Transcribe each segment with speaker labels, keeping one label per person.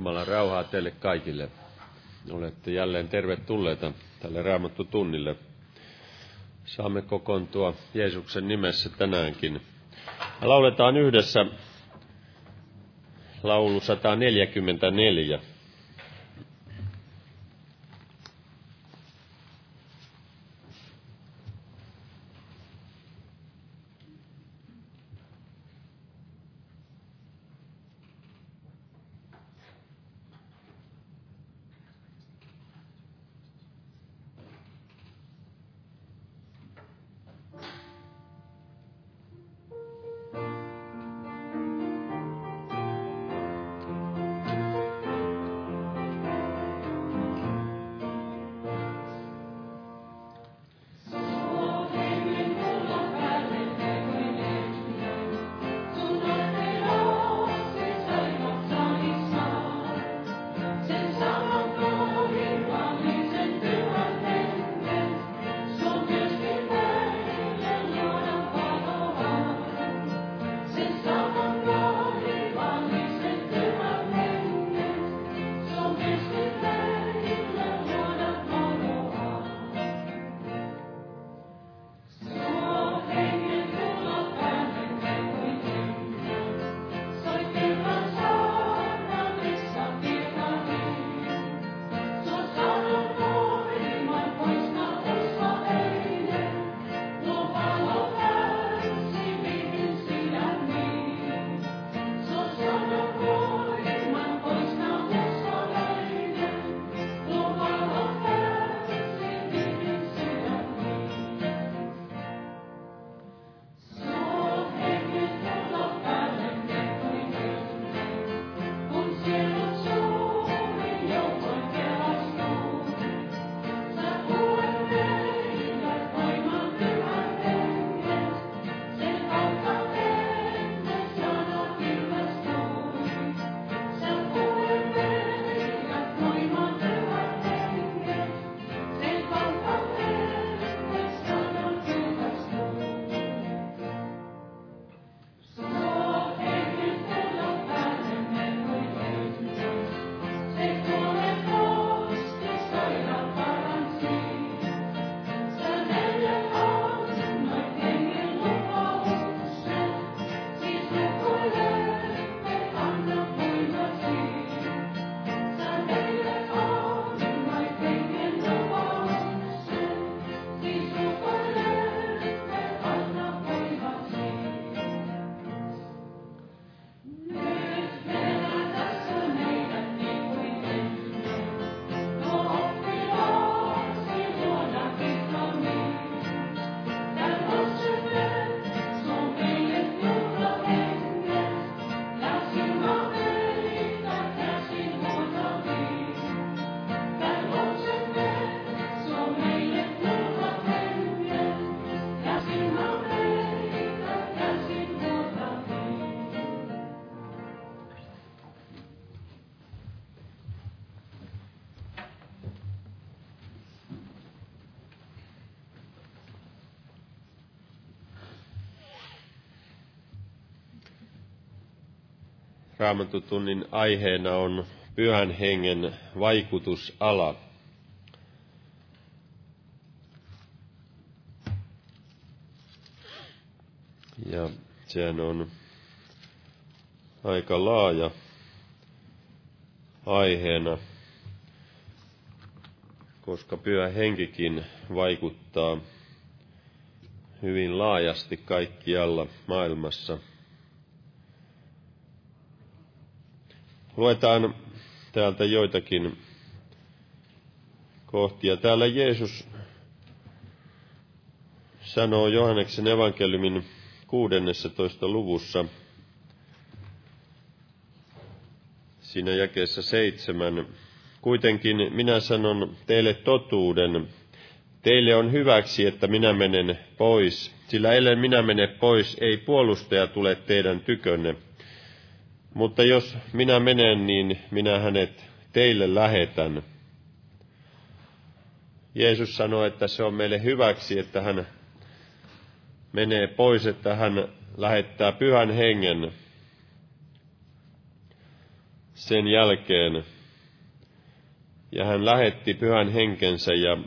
Speaker 1: Jumalan rauhaa teille kaikille. Olette jälleen tervetulleita tälle Raamattu tunnille. Saamme kokoontua Jeesuksen nimessä tänäänkin. Lauletaan yhdessä laulu 144. Raamatutunnin aiheena on pyhän hengen vaikutusala. Ja sehän on aika laaja aiheena, koska pyhä henkikin vaikuttaa hyvin laajasti kaikkialla maailmassa – Luetaan täältä joitakin kohtia. Täällä Jeesus sanoo Johanneksen evankeliumin 16. luvussa, siinä jakeessa seitsemän. Kuitenkin minä sanon teille totuuden. Teille on hyväksi, että minä menen pois, sillä ellen minä mene pois, ei puolustaja tule teidän tykönne mutta jos minä menen, niin minä hänet teille lähetän. Jeesus sanoi, että se on meille hyväksi, että hän menee pois, että hän lähettää pyhän hengen.
Speaker 2: sen jälkeen. Ja hän lähetti pyhän henkensä ja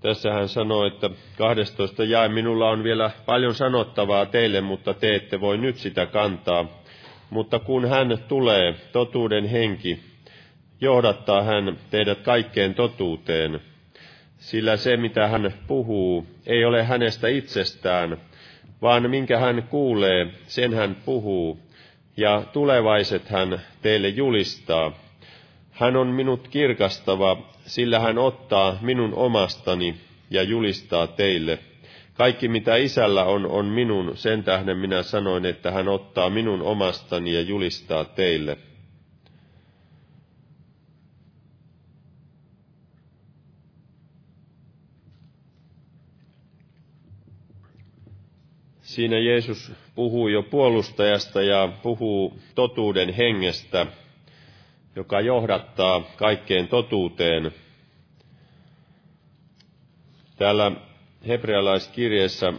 Speaker 2: tässä hän sanoi, että 12 jae, minulla on vielä paljon sanottavaa teille, mutta te ette voi nyt sitä kantaa. Mutta kun hän tulee, totuuden henki, johdattaa hän teidät kaikkeen totuuteen, sillä se mitä hän puhuu ei ole hänestä itsestään, vaan minkä hän kuulee, sen hän puhuu, ja tulevaiset hän teille julistaa. Hän on minut kirkastava, sillä hän ottaa minun omastani ja julistaa teille. Kaikki mitä isällä on, on minun, sen tähden minä sanoin, että hän ottaa minun omastani ja julistaa teille. Siinä Jeesus puhuu jo puolustajasta ja puhuu totuuden hengestä, joka johdattaa kaikkeen totuuteen. Täällä hebrealaiskirjeessä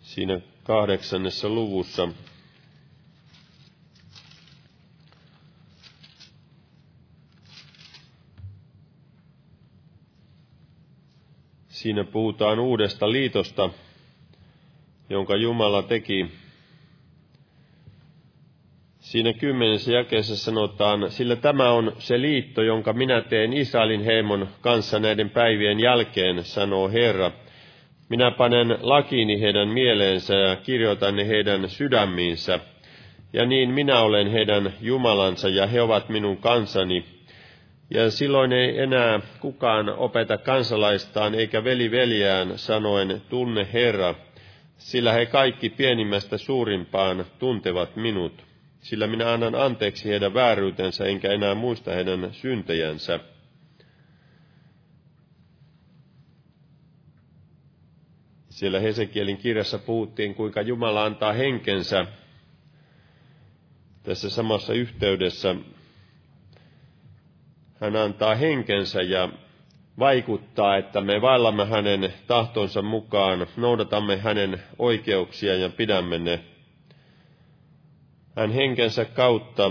Speaker 2: siinä kahdeksannessa luvussa Siinä puhutaan uudesta liitosta, jonka Jumala teki. Siinä kymmenessä jakeessa sanotaan, sillä tämä on se liitto, jonka minä teen Israelin heimon kanssa näiden päivien jälkeen, sanoo Herra. Minä panen lakiini heidän mieleensä ja kirjoitan ne heidän sydämiinsä. Ja niin minä olen heidän Jumalansa ja he ovat minun kansani, ja silloin ei enää kukaan opeta kansalaistaan eikä veli veljään sanoen, tunne Herra, sillä he kaikki pienimmästä suurimpaan tuntevat minut, sillä minä annan anteeksi heidän vääryytensä enkä enää muista heidän syntejänsä. Siellä Hesekielin kirjassa puhuttiin, kuinka Jumala antaa henkensä tässä samassa yhteydessä hän antaa henkensä ja vaikuttaa, että me vaillamme hänen tahtonsa mukaan, noudatamme hänen oikeuksia ja pidämme ne. Hän henkensä kautta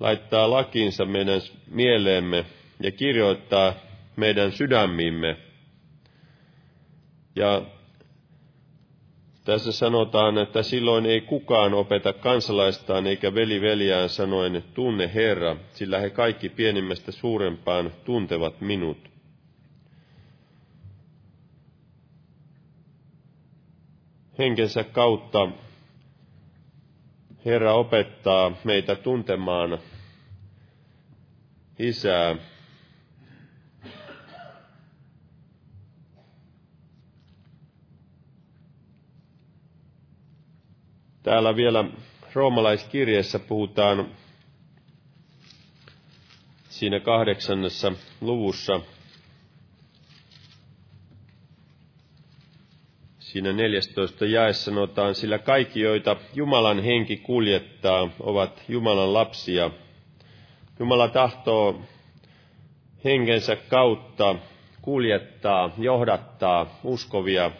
Speaker 2: laittaa lakinsa meidän mieleemme ja kirjoittaa meidän sydämiimme. Ja tässä sanotaan, että silloin ei kukaan opeta kansalaistaan eikä veli veljään sanoen, tunne Herra, sillä he kaikki pienimmästä suurempaan tuntevat minut. Henkensä kautta Herra opettaa meitä tuntemaan Isää, Täällä vielä roomalaiskirjeessä puhutaan siinä kahdeksannessa luvussa, siinä 14 jae sanotaan, sillä kaikki, joita Jumalan henki kuljettaa, ovat Jumalan lapsia. Jumala tahtoo henkensä kautta kuljettaa, johdattaa uskovia.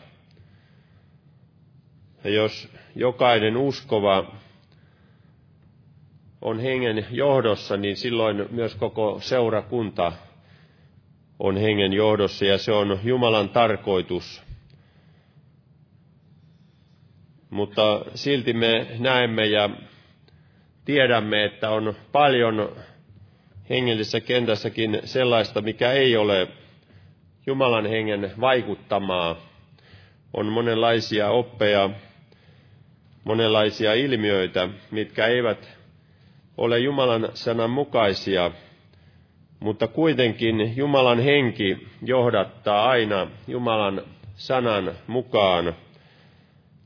Speaker 2: Ja jos jokainen uskova on hengen johdossa, niin silloin myös koko seurakunta on hengen johdossa ja se on Jumalan tarkoitus. Mutta silti me näemme ja tiedämme, että on paljon hengellisessä kentässäkin sellaista, mikä ei ole Jumalan hengen vaikuttamaa. On monenlaisia oppeja, monenlaisia ilmiöitä, mitkä eivät ole Jumalan sanan mukaisia, mutta kuitenkin Jumalan henki johdattaa aina Jumalan sanan mukaan.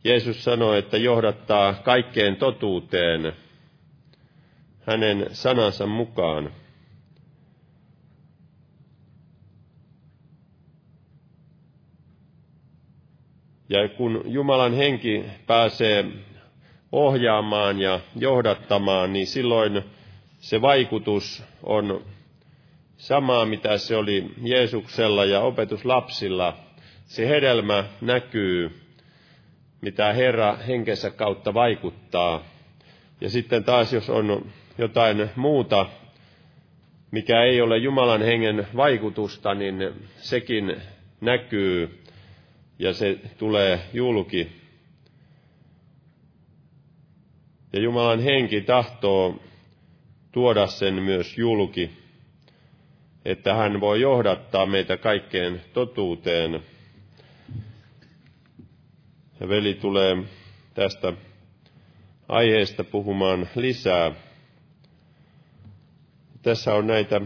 Speaker 2: Jeesus sanoi, että johdattaa kaikkeen totuuteen hänen sanansa mukaan. Ja kun Jumalan henki pääsee ohjaamaan ja johdattamaan, niin silloin se vaikutus on samaa, mitä se oli Jeesuksella ja opetuslapsilla. Se hedelmä näkyy mitä Herra henkensä kautta vaikuttaa. Ja sitten taas, jos on jotain muuta, mikä ei ole Jumalan hengen vaikutusta, niin sekin näkyy ja se tulee julki. Ja Jumalan henki tahtoo tuoda sen myös julki, että hän voi johdattaa meitä kaikkeen totuuteen. Ja veli tulee tästä aiheesta puhumaan lisää. Tässä on näitä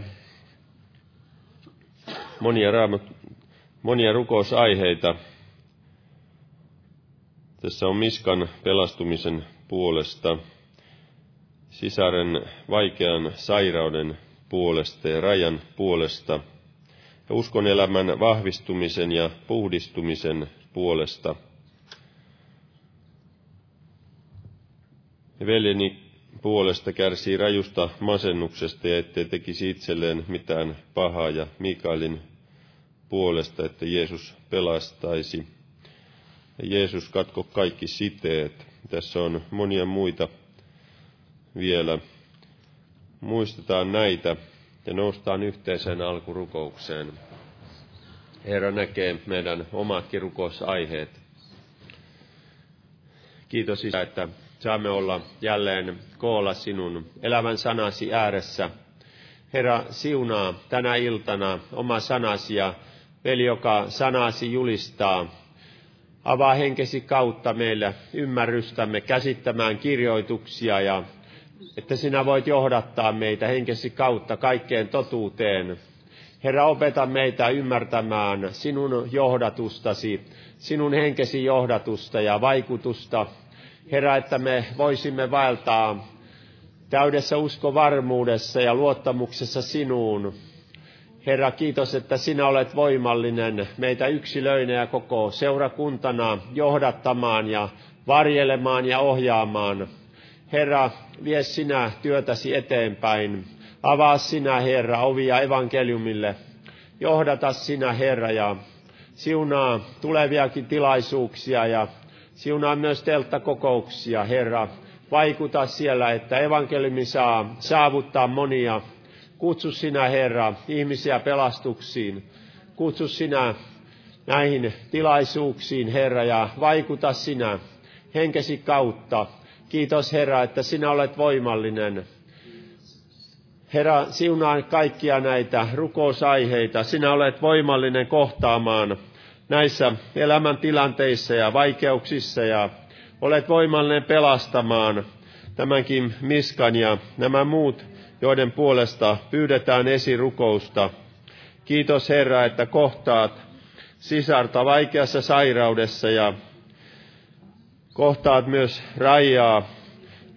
Speaker 2: monia, raamat, monia rukousaiheita. Tässä on Miskan pelastumisen puolesta, sisaren vaikean sairauden puolesta ja rajan puolesta, ja uskon elämän vahvistumisen ja puhdistumisen puolesta. Veljeni puolesta kärsii rajusta masennuksesta ja ettei tekisi itselleen mitään pahaa ja Mikaelin puolesta, että Jeesus pelastaisi. Jeesus katko kaikki siteet. Tässä on monia muita vielä. Muistetaan näitä ja noustaan yhteiseen alkurukoukseen. Herra näkee meidän omatkin rukousaiheet. Kiitos Isä, että saamme olla jälleen koolla sinun elävän sanasi ääressä. Herra, siunaa tänä iltana oma sanasi ja veli, joka sanasi julistaa, avaa henkesi kautta meille ymmärrystämme käsittämään kirjoituksia ja että sinä voit johdattaa meitä henkesi kautta kaikkeen totuuteen. Herra, opeta meitä ymmärtämään sinun johdatustasi, sinun henkesi johdatusta ja vaikutusta Herra, että me voisimme vaeltaa täydessä uskovarmuudessa ja luottamuksessa sinuun. Herra, kiitos, että sinä olet voimallinen meitä yksilöinä ja koko seurakuntana johdattamaan ja varjelemaan ja ohjaamaan. Herra, vie sinä työtäsi eteenpäin. Avaa sinä, Herra, ovia evankeliumille. Johdata sinä, Herra, ja siunaa tuleviakin tilaisuuksia ja Siunaa myös telttakokouksia, Herra. Vaikuta siellä, että evankeliumi saa saavuttaa monia. Kutsu sinä, Herra, ihmisiä pelastuksiin. Kutsu sinä näihin tilaisuuksiin, Herra, ja vaikuta sinä henkesi kautta. Kiitos, Herra, että sinä olet voimallinen. Herra, siunaa kaikkia näitä rukousaiheita. Sinä olet voimallinen kohtaamaan näissä elämäntilanteissa ja vaikeuksissa ja olet voimallinen pelastamaan tämänkin miskan ja nämä muut, joiden puolesta pyydetään esirukousta. Kiitos Herra, että kohtaat sisarta vaikeassa sairaudessa ja kohtaat myös rajaa.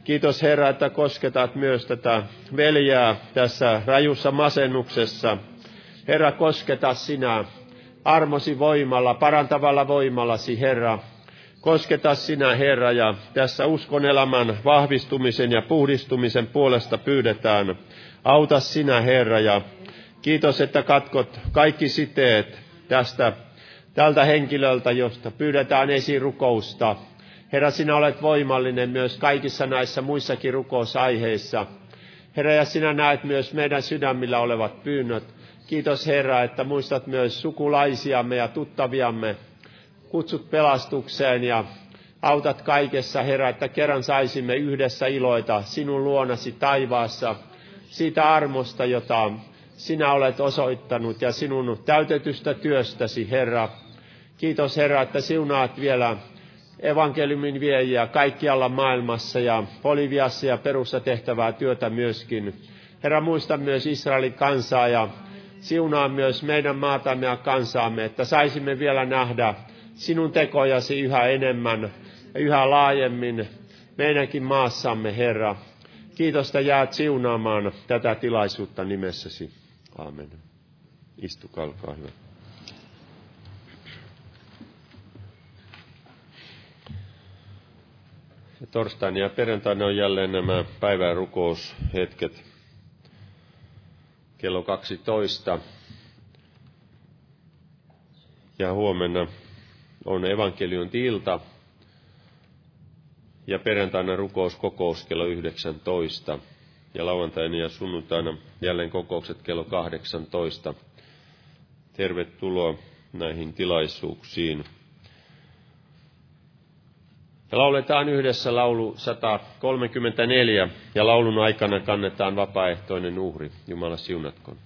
Speaker 2: Kiitos Herra, että kosketat myös tätä veljää tässä rajussa masennuksessa. Herra, kosketa sinä armosi voimalla, parantavalla voimallasi, Herra. Kosketa sinä, Herra, ja tässä uskon elämän vahvistumisen ja puhdistumisen puolesta pyydetään. Auta sinä, Herra, ja kiitos, että katkot kaikki siteet tästä tältä henkilöltä, josta pyydetään esirukousta. Herra, sinä olet voimallinen myös kaikissa näissä muissakin rukousaiheissa. Herra, ja sinä näet myös meidän sydämillä olevat pyynnöt. Kiitos Herra, että muistat myös sukulaisiamme ja tuttaviamme. Kutsut pelastukseen ja autat kaikessa, Herra, että kerran saisimme yhdessä iloita sinun luonasi taivaassa, siitä armosta, jota sinä olet osoittanut ja sinun täytetystä työstäsi, Herra. Kiitos Herra, että siunaat vielä evankeliumin viejiä kaikkialla maailmassa ja Boliviassa ja perusta tehtävää työtä myöskin. Herra, muista myös Israelin kansaa ja Siunaa myös meidän maatamme ja kansaamme, että saisimme vielä nähdä sinun tekojasi yhä enemmän ja yhä laajemmin meidänkin maassamme, Herra. Kiitos, että jäät siunaamaan tätä tilaisuutta nimessäsi. Aamen. Istukaa, olkaa hyvä. Ja torstaina ja perjantaina on jälleen nämä päivän rukoushetket kello 12. Ja huomenna on evankelion ilta
Speaker 1: ja perjantaina rukouskokous kello 19 ja lauantaina ja sunnuntaina jälleen kokoukset kello 18. Tervetuloa näihin tilaisuuksiin. Ja lauletaan yhdessä laulu 134 ja laulun aikana kannetaan vapaaehtoinen uhri. Jumala siunatkoon.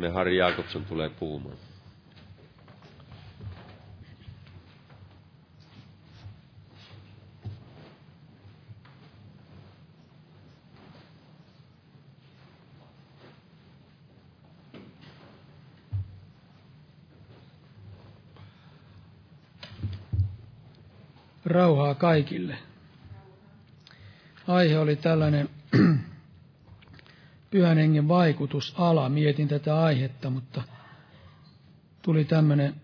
Speaker 1: Veljemme Harri Jakobson tulee puhumaan.
Speaker 3: Rauhaa kaikille. Aihe oli tällainen pyhän hengen vaikutusala. Mietin tätä aihetta, mutta tuli tämmöinen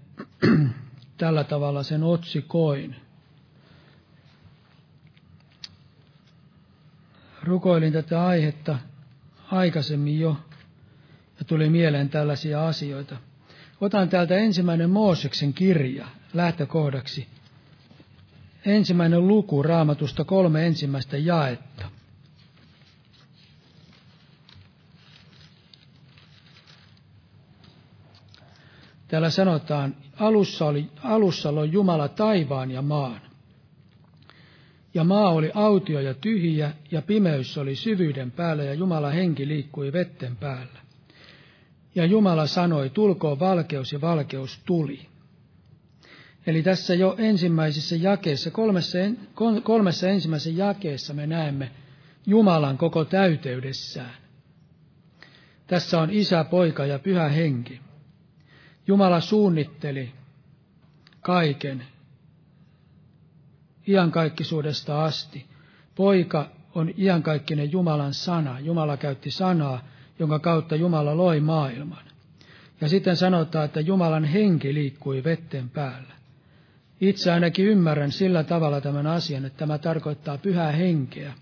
Speaker 3: tällä tavalla sen otsikoin. Rukoilin tätä aihetta aikaisemmin jo ja tuli mieleen tällaisia asioita. Otan täältä ensimmäinen Mooseksen kirja lähtökohdaksi. Ensimmäinen luku raamatusta kolme ensimmäistä jaetta. Täällä sanotaan, alussa, oli, alussa oli Jumala taivaan ja maan. Ja maa oli autio ja tyhjä, ja pimeys oli syvyyden päällä, ja Jumala henki liikkui vetten päällä. Ja Jumala sanoi, tulkoon valkeus, ja valkeus tuli. Eli tässä jo ensimmäisessä jakeessa, kolmessa, kolmessa ensimmäisessä jakeessa me näemme Jumalan koko täyteydessään. Tässä on isä, poika ja pyhä henki. Jumala suunnitteli kaiken iankaikkisuudesta asti. Poika on iankaikkinen Jumalan sana. Jumala käytti sanaa, jonka kautta Jumala loi maailman. Ja sitten sanotaan, että Jumalan henki liikkui vetten päällä. Itse ainakin ymmärrän sillä tavalla tämän asian, että tämä tarkoittaa pyhää henkeä.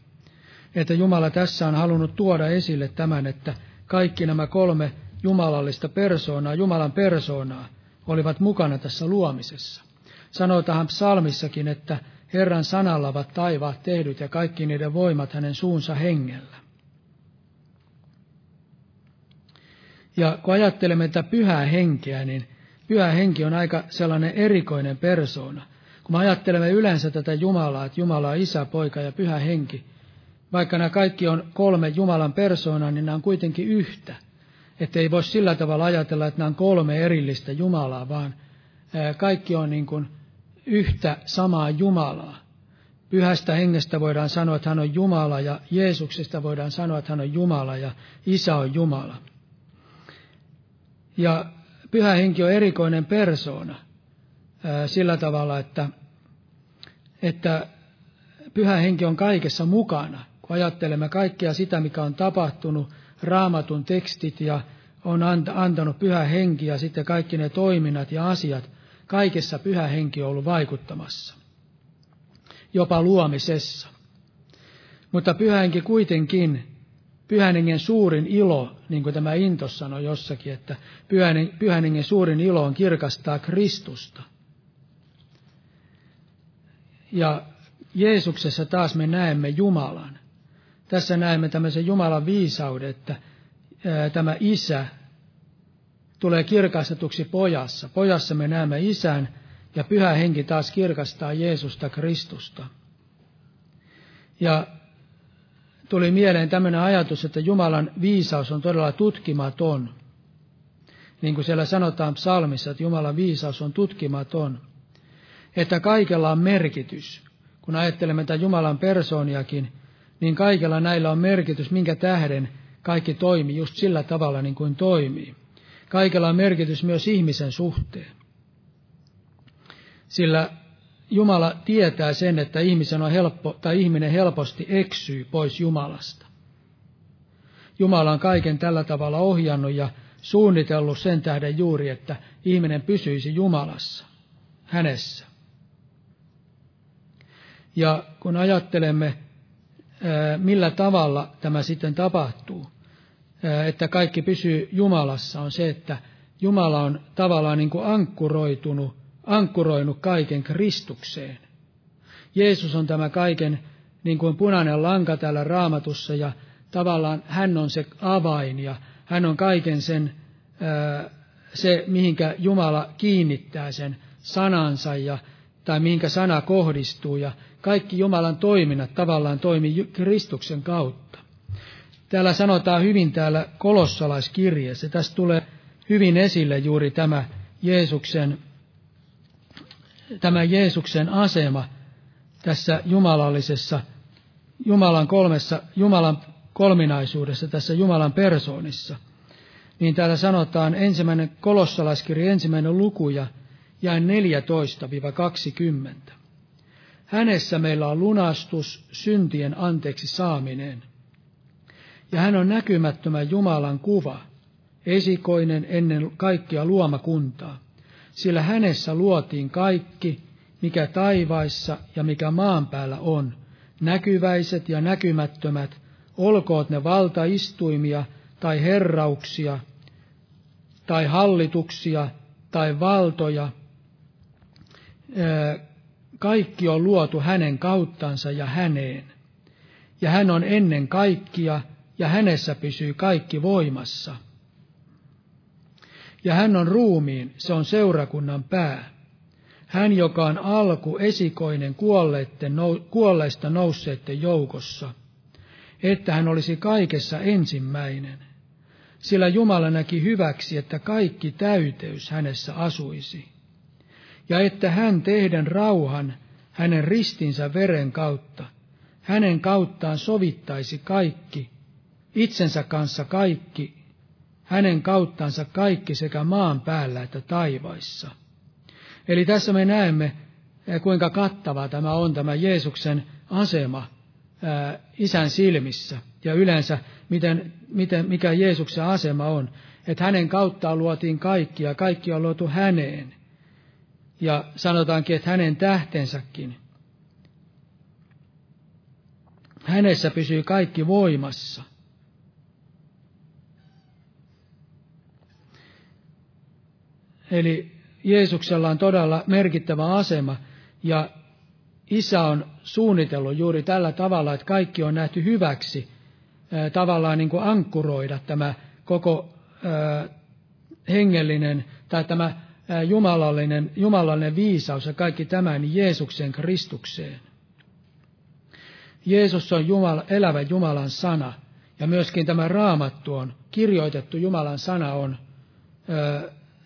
Speaker 3: Että Jumala tässä on halunnut tuoda esille tämän, että kaikki nämä kolme jumalallista persoonaa, Jumalan persoonaa, olivat mukana tässä luomisessa. Sanotaan psalmissakin, että Herran sanalla ovat taivaat tehdyt ja kaikki niiden voimat hänen suunsa hengellä. Ja kun ajattelemme tätä pyhää henkeä, niin pyhä henki on aika sellainen erikoinen persoona. Kun me ajattelemme yleensä tätä Jumalaa, että Jumala on isä, poika ja pyhä henki, vaikka nämä kaikki on kolme Jumalan persoonaa, niin nämä on kuitenkin yhtä. Että ei voi sillä tavalla ajatella, että nämä on kolme erillistä Jumalaa, vaan kaikki on niin kuin yhtä samaa Jumalaa. Pyhästä hengestä voidaan sanoa, että hän on Jumala, ja Jeesuksesta voidaan sanoa, että hän on Jumala, ja Isä on Jumala. Ja pyhä henki on erikoinen persoona sillä tavalla, että, että pyhä henki on kaikessa mukana. Kun ajattelemme kaikkea sitä, mikä on tapahtunut, raamatun tekstit ja on antanut pyhä henki ja sitten kaikki ne toiminnat ja asiat, kaikessa pyhä henki on ollut vaikuttamassa. Jopa luomisessa. Mutta pyhä henki kuitenkin pyhän hengen suurin ilo, niin kuin tämä Intos sanoi jossakin, että pyhän hengen suurin ilo on kirkastaa Kristusta. Ja Jeesuksessa taas me näemme Jumalan. Tässä näemme tämmöisen Jumalan viisauden, että tämä isä tulee kirkastetuksi pojassa. Pojassa me näemme isän ja pyhä henki taas kirkastaa Jeesusta Kristusta. Ja tuli mieleen tämmöinen ajatus, että Jumalan viisaus on todella tutkimaton. Niin kuin siellä sanotaan psalmissa, että Jumalan viisaus on tutkimaton. Että kaikella on merkitys. Kun ajattelemme tätä Jumalan persooniakin, niin kaikella näillä on merkitys, minkä tähden kaikki toimii just sillä tavalla niin kuin toimii. Kaikella on merkitys myös ihmisen suhteen. Sillä Jumala tietää sen, että ihmisen on helppo, tai ihminen helposti eksyy pois Jumalasta. Jumala on kaiken tällä tavalla ohjannut ja suunnitellut sen tähden juuri, että ihminen pysyisi Jumalassa, hänessä. Ja kun ajattelemme, millä tavalla tämä sitten tapahtuu, että kaikki pysyy Jumalassa, on se, että Jumala on tavallaan niin kuin ankkuroitunut ankkuroinut kaiken Kristukseen. Jeesus on tämä kaiken niin kuin punainen lanka täällä raamatussa ja tavallaan hän on se avain ja hän on kaiken sen, se mihinkä Jumala kiinnittää sen sanansa ja, tai mihinkä sana kohdistuu ja kaikki Jumalan toiminnat tavallaan toimii Kristuksen kautta. Täällä sanotaan hyvin täällä kolossalaiskirjeessä, tästä tulee hyvin esille juuri tämä Jeesuksen tämä Jeesuksen asema tässä jumalallisessa, Jumalan kolmessa, Jumalan kolminaisuudessa, tässä Jumalan persoonissa, niin täällä sanotaan ensimmäinen kolossalaiskirja, ensimmäinen luku ja jäi 14-20. Hänessä meillä on lunastus, syntien anteeksi saaminen. Ja hän on näkymättömän Jumalan kuva, esikoinen ennen kaikkia luomakuntaa sillä hänessä luotiin kaikki, mikä taivaissa ja mikä maan päällä on, näkyväiset ja näkymättömät, olkoot ne valtaistuimia tai herrauksia, tai hallituksia, tai valtoja, kaikki on luotu hänen kauttansa ja häneen. Ja hän on ennen kaikkia, ja hänessä pysyy kaikki voimassa. Ja hän on ruumiin, se on seurakunnan pää. Hän, joka on alku esikoinen kuolleista nousseiden joukossa, että hän olisi kaikessa ensimmäinen. Sillä Jumala näki hyväksi, että kaikki täyteys hänessä asuisi. Ja että hän tehden rauhan hänen ristinsä veren kautta, hänen kauttaan sovittaisi kaikki, itsensä kanssa kaikki, hänen kauttansa kaikki sekä maan päällä että taivaissa. Eli tässä me näemme, eh, kuinka kattava tämä on tämä Jeesuksen asema ää, eh, isän silmissä ja yleensä miten, miten, mikä Jeesuksen asema on. Että hänen kauttaan luotiin kaikki ja kaikki on luotu häneen. Ja sanotaankin, että hänen tähtensäkin Hänessä pysyy kaikki voimassa. Eli Jeesuksella on todella merkittävä asema ja isä on suunnitellut juuri tällä tavalla, että kaikki on nähty hyväksi tavallaan niin kuin ankkuroida tämä koko hengellinen tai tämä jumalallinen, jumalallinen viisaus ja kaikki tämä niin Jeesuksen Kristukseen. Jeesus on Jumala, elävä Jumalan sana, ja myöskin tämä raamattu on, kirjoitettu Jumalan sana on,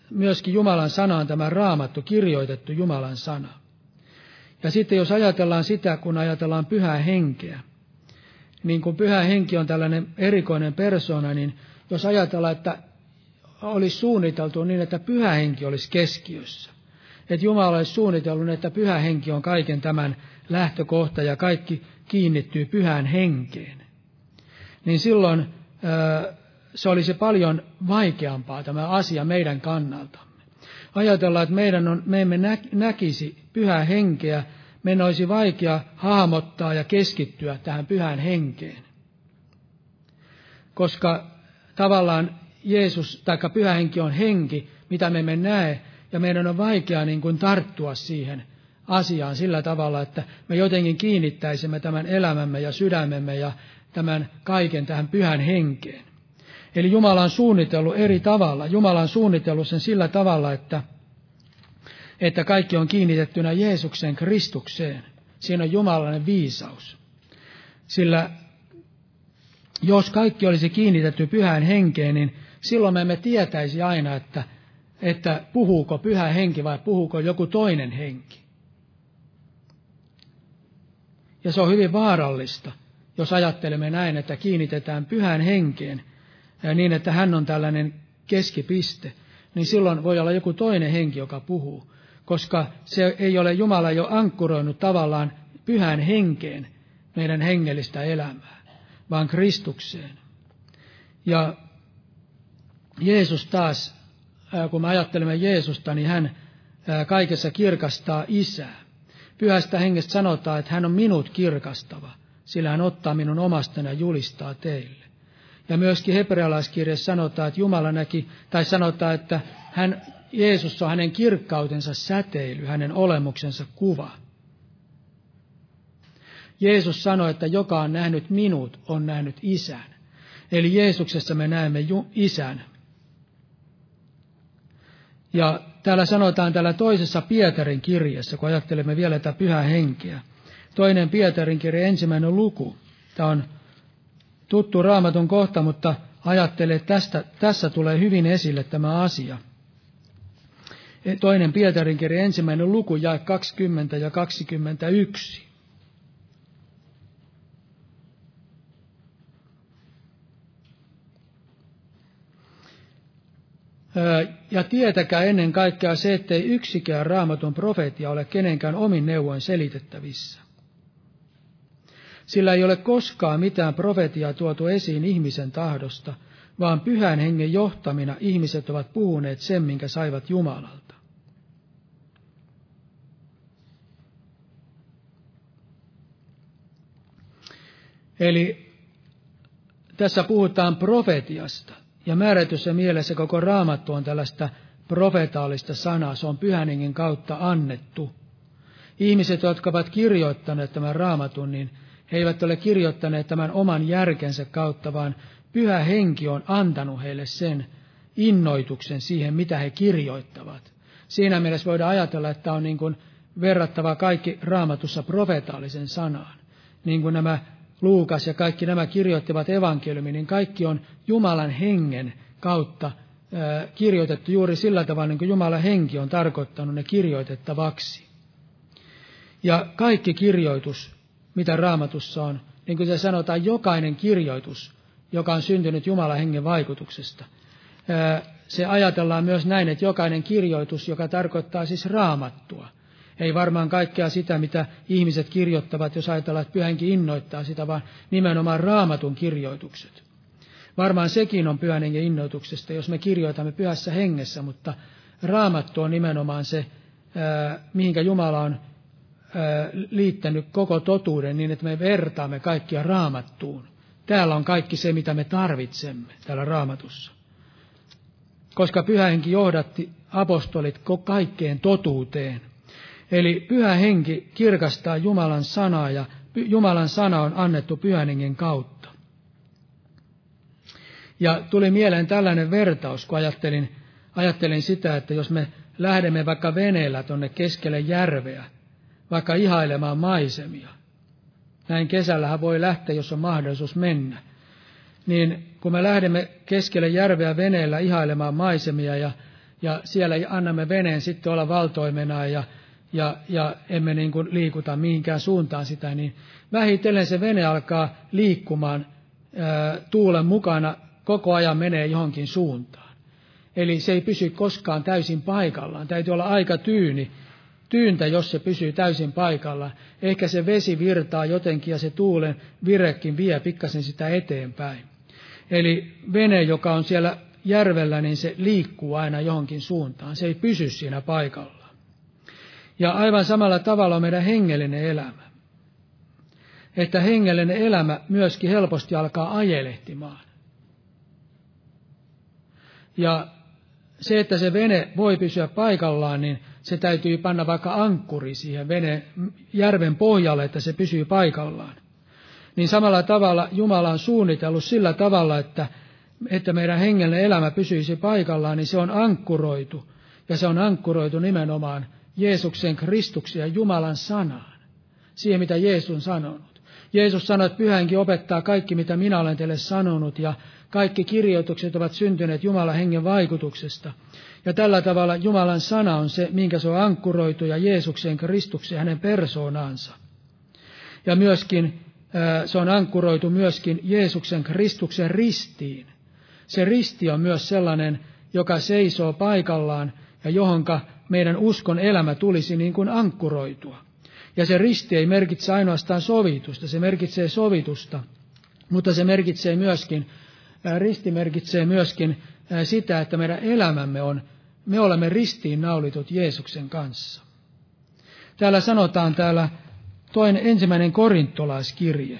Speaker 3: myöskin Jumalan sana on tämä raamattu, kirjoitettu Jumalan sana. Ja sitten jos ajatellaan sitä, kun ajatellaan pyhää henkeä, niin kun pyhä henki on tällainen erikoinen persona, niin jos ajatellaan, että olisi suunniteltu niin, että pyhä henki olisi keskiössä, että Jumala olisi suunnitellut, että pyhä henki on kaiken tämän lähtökohta ja kaikki kiinnittyy pyhään henkeen, niin silloin se olisi paljon vaikeampaa tämä asia meidän kannaltamme. Ajatellaan, että meidän on, me emme näkisi pyhää henkeä, meidän olisi vaikea hahmottaa ja keskittyä tähän pyhään henkeen. Koska tavallaan Jeesus, tai pyhä henki on henki, mitä me emme näe, ja meidän on vaikea niin kuin tarttua siihen asiaan sillä tavalla, että me jotenkin kiinnittäisimme tämän elämämme ja sydämemme ja tämän kaiken tähän pyhän henkeen. Eli Jumala on suunnitellut eri tavalla. Jumala on suunnitellut sen sillä tavalla, että, että kaikki on kiinnitettynä Jeesuksen Kristukseen. Siinä on jumalainen viisaus. Sillä jos kaikki olisi kiinnitetty pyhään henkeen, niin silloin me emme tietäisi aina, että, että puhuuko pyhä henki vai puhuuko joku toinen henki. Ja se on hyvin vaarallista, jos ajattelemme näin, että kiinnitetään pyhään henkeen ja niin, että hän on tällainen keskipiste, niin silloin voi olla joku toinen henki, joka puhuu, koska se ei ole Jumala jo ankkuroinut tavallaan pyhään henkeen meidän hengellistä elämää, vaan Kristukseen. Ja Jeesus taas, kun me ajattelemme Jeesusta, niin hän kaikessa kirkastaa isää. Pyhästä hengestä sanotaan, että hän on minut kirkastava, sillä hän ottaa minun omastani ja julistaa teille. Ja myöskin hebrealaiskirjassa sanotaan, että Jumala näki, tai sanotaan, että hän, Jeesus on hänen kirkkautensa säteily, hänen olemuksensa kuva. Jeesus sanoi, että joka on nähnyt minut, on nähnyt isän. Eli Jeesuksessa me näemme isän. Ja täällä sanotaan täällä toisessa Pietarin kirjassa, kun ajattelemme vielä tätä pyhää henkeä. Toinen Pietarin kirja, ensimmäinen luku. Tämä on tuttu raamatun kohta, mutta ajattelen, että tästä, tässä tulee hyvin esille tämä asia. E, toinen Pietarin kirja, ensimmäinen luku, jae 20 ja 21. Ja tietäkää ennen kaikkea se, ettei yksikään raamatun profeetia ole kenenkään omin neuvoin selitettävissä. Sillä ei ole koskaan mitään profetiaa tuotu esiin ihmisen tahdosta, vaan pyhän hengen johtamina ihmiset ovat puhuneet sen, minkä saivat Jumalalta. Eli tässä puhutaan profetiasta. Ja määrätyssä mielessä koko raamattu on tällaista profetaalista sanaa, se on pyhän kautta annettu. Ihmiset, jotka ovat kirjoittaneet tämän raamatun, niin he eivät ole kirjoittaneet tämän oman järkensä kautta, vaan pyhä henki on antanut heille sen. innoituksen siihen, mitä he kirjoittavat. Siinä mielessä voidaan ajatella, että on niin kuin verrattava kaikki raamatussa profetaalisen sanaan. Niin kuin nämä Luukas ja kaikki nämä kirjoittivat evankeliumi, niin kaikki on Jumalan hengen kautta kirjoitettu juuri sillä tavalla, niin kuin Jumalan henki on tarkoittanut ne kirjoitettavaksi. Ja kaikki kirjoitus, mitä raamatussa on, niin kuin se sanotaan, jokainen kirjoitus, joka on syntynyt Jumalan hengen vaikutuksesta. Se ajatellaan myös näin, että jokainen kirjoitus, joka tarkoittaa siis raamattua, ei varmaan kaikkea sitä, mitä ihmiset kirjoittavat, jos ajatellaan, että pyhänkin innoittaa sitä, vaan nimenomaan raamatun kirjoitukset. Varmaan sekin on pyhän hengen innoituksesta, jos me kirjoitamme pyhässä hengessä, mutta raamattu on nimenomaan se, mihinkä Jumala on liittänyt koko totuuden niin, että me vertaamme kaikkia raamattuun. Täällä on kaikki se, mitä me tarvitsemme täällä raamatussa. Koska pyhä henki johdatti apostolit kaikkeen totuuteen. Eli pyhä henki kirkastaa Jumalan sanaa ja Jumalan sana on annettu pyhän hengen kautta. Ja tuli mieleen tällainen vertaus, kun ajattelin, ajattelin sitä, että jos me lähdemme vaikka veneellä tuonne keskelle järveä, vaikka ihailemaan maisemia, näin kesällähän voi lähteä, jos on mahdollisuus mennä, niin kun me lähdemme keskelle järveä veneellä ihailemaan maisemia ja, ja siellä annamme veneen sitten olla valtoimena ja, ja, ja emme niin kuin liikuta mihinkään suuntaan sitä, niin vähitellen se vene alkaa liikkumaan ää, tuulen mukana, koko ajan menee johonkin suuntaan. Eli se ei pysy koskaan täysin paikallaan. Täytyy olla aika tyyni, tyyntä, jos se pysyy täysin paikalla. Ehkä se vesi virtaa jotenkin ja se tuulen virekin vie pikkasen sitä eteenpäin. Eli vene, joka on siellä järvellä, niin se liikkuu aina johonkin suuntaan. Se ei pysy siinä paikalla. Ja aivan samalla tavalla on meidän hengellinen elämä. Että hengellinen elämä myöskin helposti alkaa ajelehtimaan. Ja se, että se vene voi pysyä paikallaan, niin se täytyy panna vaikka ankkuri siihen vene, järven pohjalle, että se pysyy paikallaan. Niin samalla tavalla Jumala on suunnitellut sillä tavalla, että, että meidän hengellinen elämä pysyisi paikallaan, niin se on ankkuroitu. Ja se on ankkuroitu nimenomaan Jeesuksen Kristuksen ja Jumalan sanaan. Siihen, mitä Jeesus on sanonut. Jeesus sanoi, että pyhänkin opettaa kaikki, mitä minä olen teille sanonut, ja kaikki kirjoitukset ovat syntyneet Jumalan hengen vaikutuksesta. Ja tällä tavalla Jumalan sana on se, minkä se on ankkuroitu ja Jeesuksen Kristuksen hänen persoonaansa. Ja myöskin se on ankkuroitu myöskin Jeesuksen Kristuksen ristiin. Se risti on myös sellainen, joka seisoo paikallaan ja johonka meidän uskon elämä tulisi niin kuin ankkuroitua. Ja se risti ei merkitse ainoastaan sovitusta, se merkitsee sovitusta, mutta se merkitsee myöskin, risti merkitsee myöskin sitä, että meidän elämämme on, me olemme ristiin naulitut Jeesuksen kanssa. Täällä sanotaan täällä toinen ensimmäinen korintolaiskirje.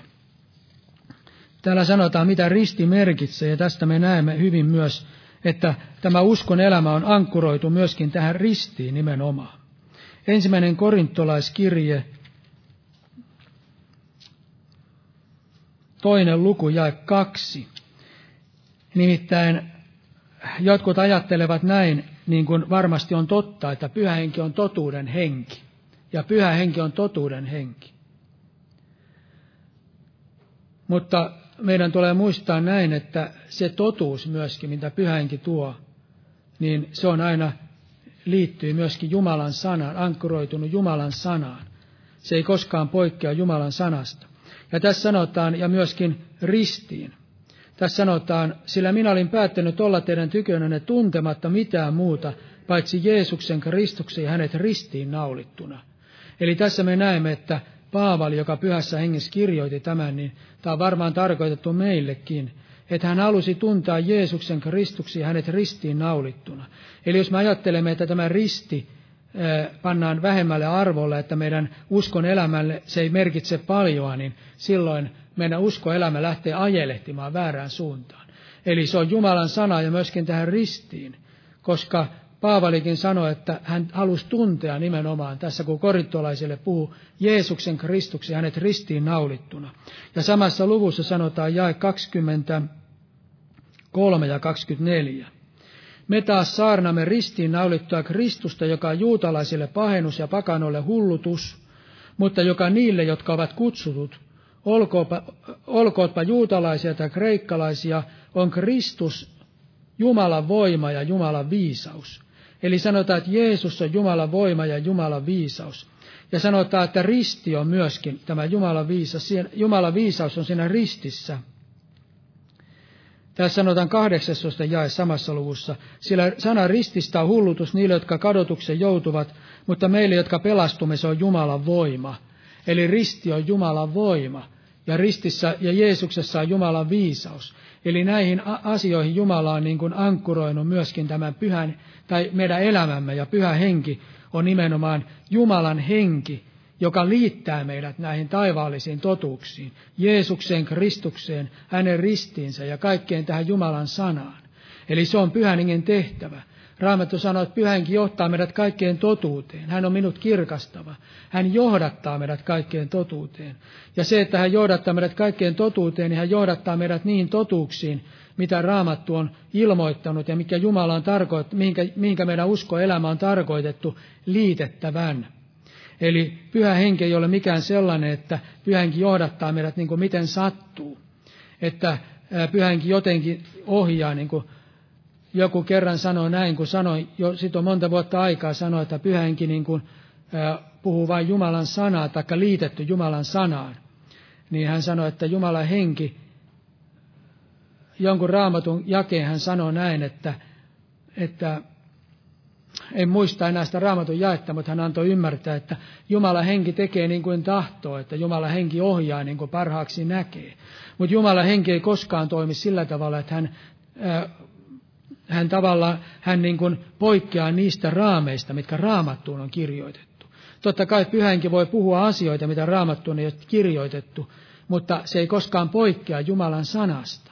Speaker 3: Täällä sanotaan, mitä risti merkitsee, ja tästä me näemme hyvin myös, että tämä uskon elämä on ankkuroitu myöskin tähän ristiin nimenomaan. Ensimmäinen korintolaiskirje, toinen luku jae kaksi. Nimittäin jotkut ajattelevat näin, niin kuin varmasti on totta, että pyhä henki on totuuden henki. Ja pyhä henki on totuuden henki. Mutta meidän tulee muistaa näin, että se totuus myöskin, mitä pyhä henki tuo, niin se on aina liittyy myöskin Jumalan sanaan, ankkuroitunut Jumalan sanaan. Se ei koskaan poikkea Jumalan sanasta. Ja tässä sanotaan, ja myöskin ristiin. Tässä sanotaan, sillä minä olin päättänyt olla teidän tykönänne tuntematta mitään muuta, paitsi Jeesuksen Kristuksen ja hänet ristiin naulittuna. Eli tässä me näemme, että Paavali, joka pyhässä hengessä kirjoitti tämän, niin tämä on varmaan tarkoitettu meillekin, että hän halusi tuntea Jeesuksen Kristuksen ja hänet ristiin naulittuna. Eli jos me ajattelemme, että tämä risti pannaan vähemmälle arvolle, että meidän uskon elämälle se ei merkitse paljoa, niin silloin meidän uskoelämä lähtee ajelehtimaan väärään suuntaan. Eli se on Jumalan sana ja myöskin tähän ristiin, koska Paavalikin sanoi, että hän halusi tuntea nimenomaan tässä, kun korintolaisille puhuu Jeesuksen Kristuksen hänet ristiin naulittuna. Ja samassa luvussa sanotaan jae 23 ja 24. Me taas saarnamme ristiin naulittua Kristusta, joka on juutalaisille pahennus ja pakanoille hullutus, mutta joka niille, jotka ovat kutsutut, olkootpa, olkootpa juutalaisia tai kreikkalaisia, on Kristus Jumalan voima ja Jumalan viisaus. Eli sanotaan, että Jeesus on Jumalan voima ja Jumalan viisaus. Ja sanotaan, että risti on myöskin tämä Jumalan viisaus. Jumalan viisaus on siinä ristissä. Tässä sanotaan 18 jae samassa luvussa, sillä sana rististä on hullutus niille, jotka kadotuksen joutuvat, mutta meille, jotka pelastumme, se on Jumalan voima. Eli risti on Jumalan voima, ja ristissä ja Jeesuksessa on Jumalan viisaus. Eli näihin asioihin Jumala on niin kuin ankkuroinut myöskin tämän pyhän, tai meidän elämämme, ja pyhä henki on nimenomaan Jumalan henki, joka liittää meidät näihin taivaallisiin totuuksiin, Jeesukseen, Kristukseen, hänen ristiinsä ja kaikkeen tähän Jumalan sanaan. Eli se on pyhän hengen tehtävä. Raamattu sanoo, että pyhänkin johtaa meidät kaikkeen totuuteen. Hän on minut kirkastava. Hän johdattaa meidät kaikkeen totuuteen. Ja se, että hän johdattaa meidät kaikkeen totuuteen, niin hän johdattaa meidät niihin totuuksiin, mitä Raamattu on ilmoittanut ja mikä Jumala on tarkoittanut, mihinkä, mihinkä meidän uskoelämä on tarkoitettu liitettävän. Eli pyhä henki ei ole mikään sellainen, että pyhä henki johdattaa meidät niin kuin miten sattuu. Että pyhä henki jotenkin ohjaa, niin kuin joku kerran sanoi näin, kun sanoi, jo sitten on monta vuotta aikaa sanoi, että pyhä henki niin kuin, puhuu vain Jumalan sanaa, tai liitetty Jumalan sanaan. Niin hän sanoi, että Jumalan henki, jonkun raamatun jakeen hän sanoi näin, että, että en muista enää sitä raamatun jaetta, mutta hän antoi ymmärtää, että Jumala henki tekee niin kuin tahtoo, että Jumala henki ohjaa niin kuin parhaaksi näkee. Mutta Jumala henki ei koskaan toimi sillä tavalla, että hän, hän tavallaan hän niin kuin poikkeaa niistä raameista, mitkä raamattuun on kirjoitettu. Totta kai pyhänkin voi puhua asioita, mitä raamattuun ei ole kirjoitettu, mutta se ei koskaan poikkea Jumalan sanasta.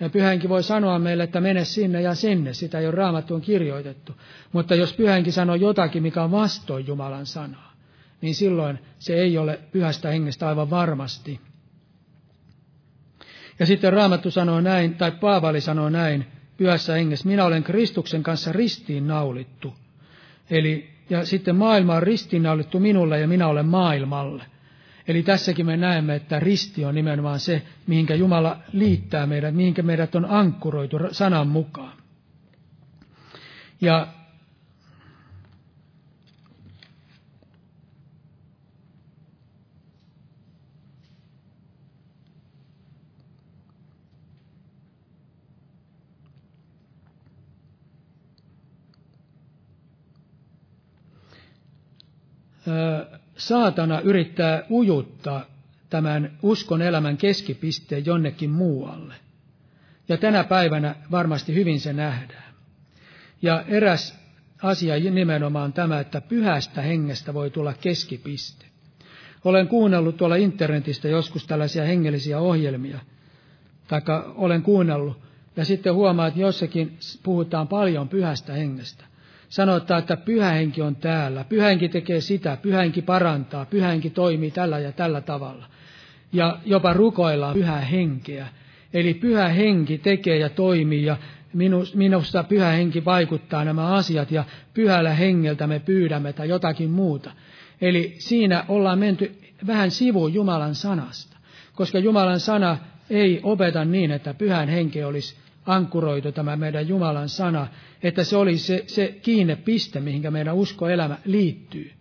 Speaker 3: Ja pyhänkin voi sanoa meille, että mene sinne ja sinne, sitä ei ole raamattuun kirjoitettu. Mutta jos pyhänkin sanoo jotakin, mikä on vastoin Jumalan sanaa, niin silloin se ei ole pyhästä hengestä aivan varmasti. Ja sitten Raamattu sanoo näin, tai Paavali sanoo näin pyhässä hengessä, minä olen Kristuksen kanssa ristiin naulittu. Eli, ja sitten maailma on ristiin naulittu minulle ja minä olen maailmalle. Eli tässäkin me näemme, että risti on nimenomaan se, mihinkä Jumala liittää meidät, mihinkä meidät on ankkuroitu sanan mukaan. Ja saatana yrittää ujuttaa tämän uskon elämän keskipisteen jonnekin muualle. Ja tänä päivänä varmasti hyvin se nähdään. Ja eräs asia nimenomaan tämä, että pyhästä hengestä voi tulla keskipiste. Olen kuunnellut tuolla internetistä joskus tällaisia hengellisiä ohjelmia, tai olen kuunnellut, ja sitten huomaa, että jossakin puhutaan paljon pyhästä hengestä sanotaan, että pyhähenki on täällä, pyhähenki tekee sitä, pyhähenki parantaa, pyhähenki toimii tällä ja tällä tavalla. Ja jopa rukoillaan pyhää henkeä. Eli pyhä henki tekee ja toimii ja minusta pyhä henki vaikuttaa nämä asiat ja pyhällä hengeltä me pyydämme tai jotakin muuta. Eli siinä ollaan menty vähän sivuun Jumalan sanasta, koska Jumalan sana ei opeta niin, että pyhän henki olisi ankkuroitu tämä meidän Jumalan sana, että se oli se, se kiinnepiste, mihinkä meidän uskoelämä liittyy,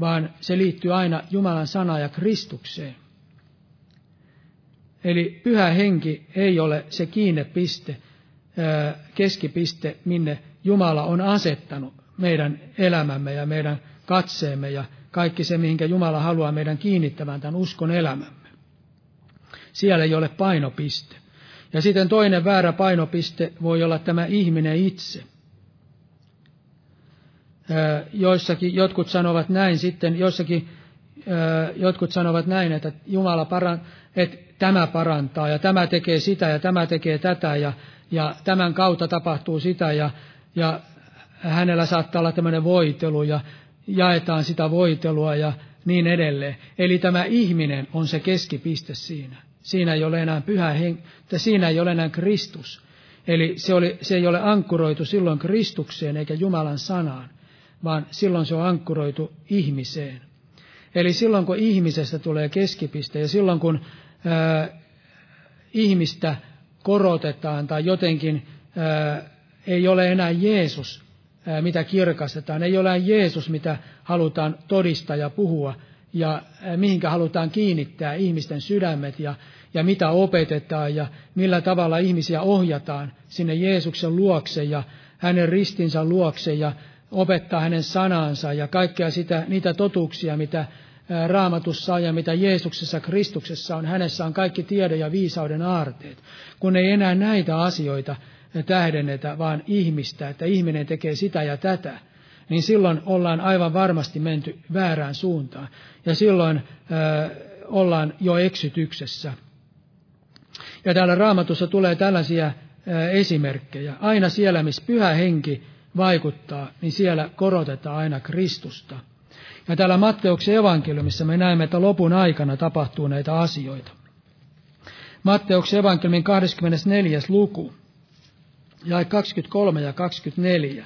Speaker 3: vaan se liittyy aina Jumalan sanaan ja Kristukseen. Eli pyhä henki ei ole se kiinnepiste, keskipiste, minne Jumala on asettanut meidän elämämme ja meidän katseemme ja kaikki se, mihinkä Jumala haluaa meidän kiinnittävän tämän uskon elämämme. Siellä ei ole painopiste. Ja sitten toinen väärä painopiste voi olla tämä ihminen itse. Joissakin jotkut sanovat näin sitten, joissakin jotkut sanovat näin, että Jumala paran, että tämä parantaa ja tämä tekee sitä ja tämä tekee tätä ja, ja tämän kautta tapahtuu sitä ja, ja hänellä saattaa olla tämmöinen voitelu ja jaetaan sitä voitelua ja niin edelleen. Eli tämä ihminen on se keskipiste siinä. Siinä ei ole enää pyhä henki, siinä ei ole enää Kristus. Eli se, oli, se ei ole ankkuroitu silloin Kristukseen eikä Jumalan sanaan, vaan silloin se on ankkuroitu ihmiseen. Eli silloin kun ihmisestä tulee keskipiste ja silloin kun ää, ihmistä korotetaan tai jotenkin ää, ei ole enää Jeesus, ää, mitä kirkastetaan, ei ole enää Jeesus, mitä halutaan todistaa ja puhua ja mihinkä halutaan kiinnittää ihmisten sydämet ja, ja mitä opetetaan ja millä tavalla ihmisiä ohjataan sinne Jeesuksen luokse ja hänen ristinsä luokse ja opettaa hänen sanansa ja kaikkea sitä, niitä totuuksia, mitä raamatussa ja mitä Jeesuksessa Kristuksessa on. Hänessä on kaikki tiedon ja viisauden aarteet. Kun ei enää näitä asioita tähdennetä, vaan ihmistä, että ihminen tekee sitä ja tätä, niin silloin ollaan aivan varmasti menty väärään suuntaan. Ja silloin äh, ollaan jo eksytyksessä. Ja täällä raamatussa tulee tällaisia äh, esimerkkejä. Aina siellä, missä pyhä henki vaikuttaa, niin siellä korotetaan aina Kristusta. Ja täällä Matteuksen evankeliumissa me näemme, että lopun aikana tapahtuu näitä asioita. Matteuksen evankeliumin 24. luku, ja 23 ja 24.